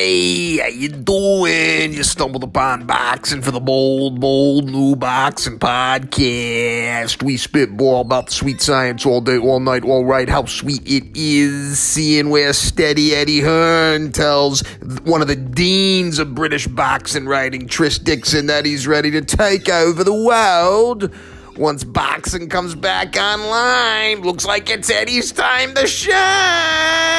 Hey, how you doing? You stumbled upon boxing for the bold, bold new boxing podcast. We spitball about the sweet science all day, all night, all right. How sweet it is seeing where Steady Eddie Hearn tells one of the deans of British boxing writing, Tris Dixon, that he's ready to take over the world. Once boxing comes back online, looks like it's Eddie's time to shine.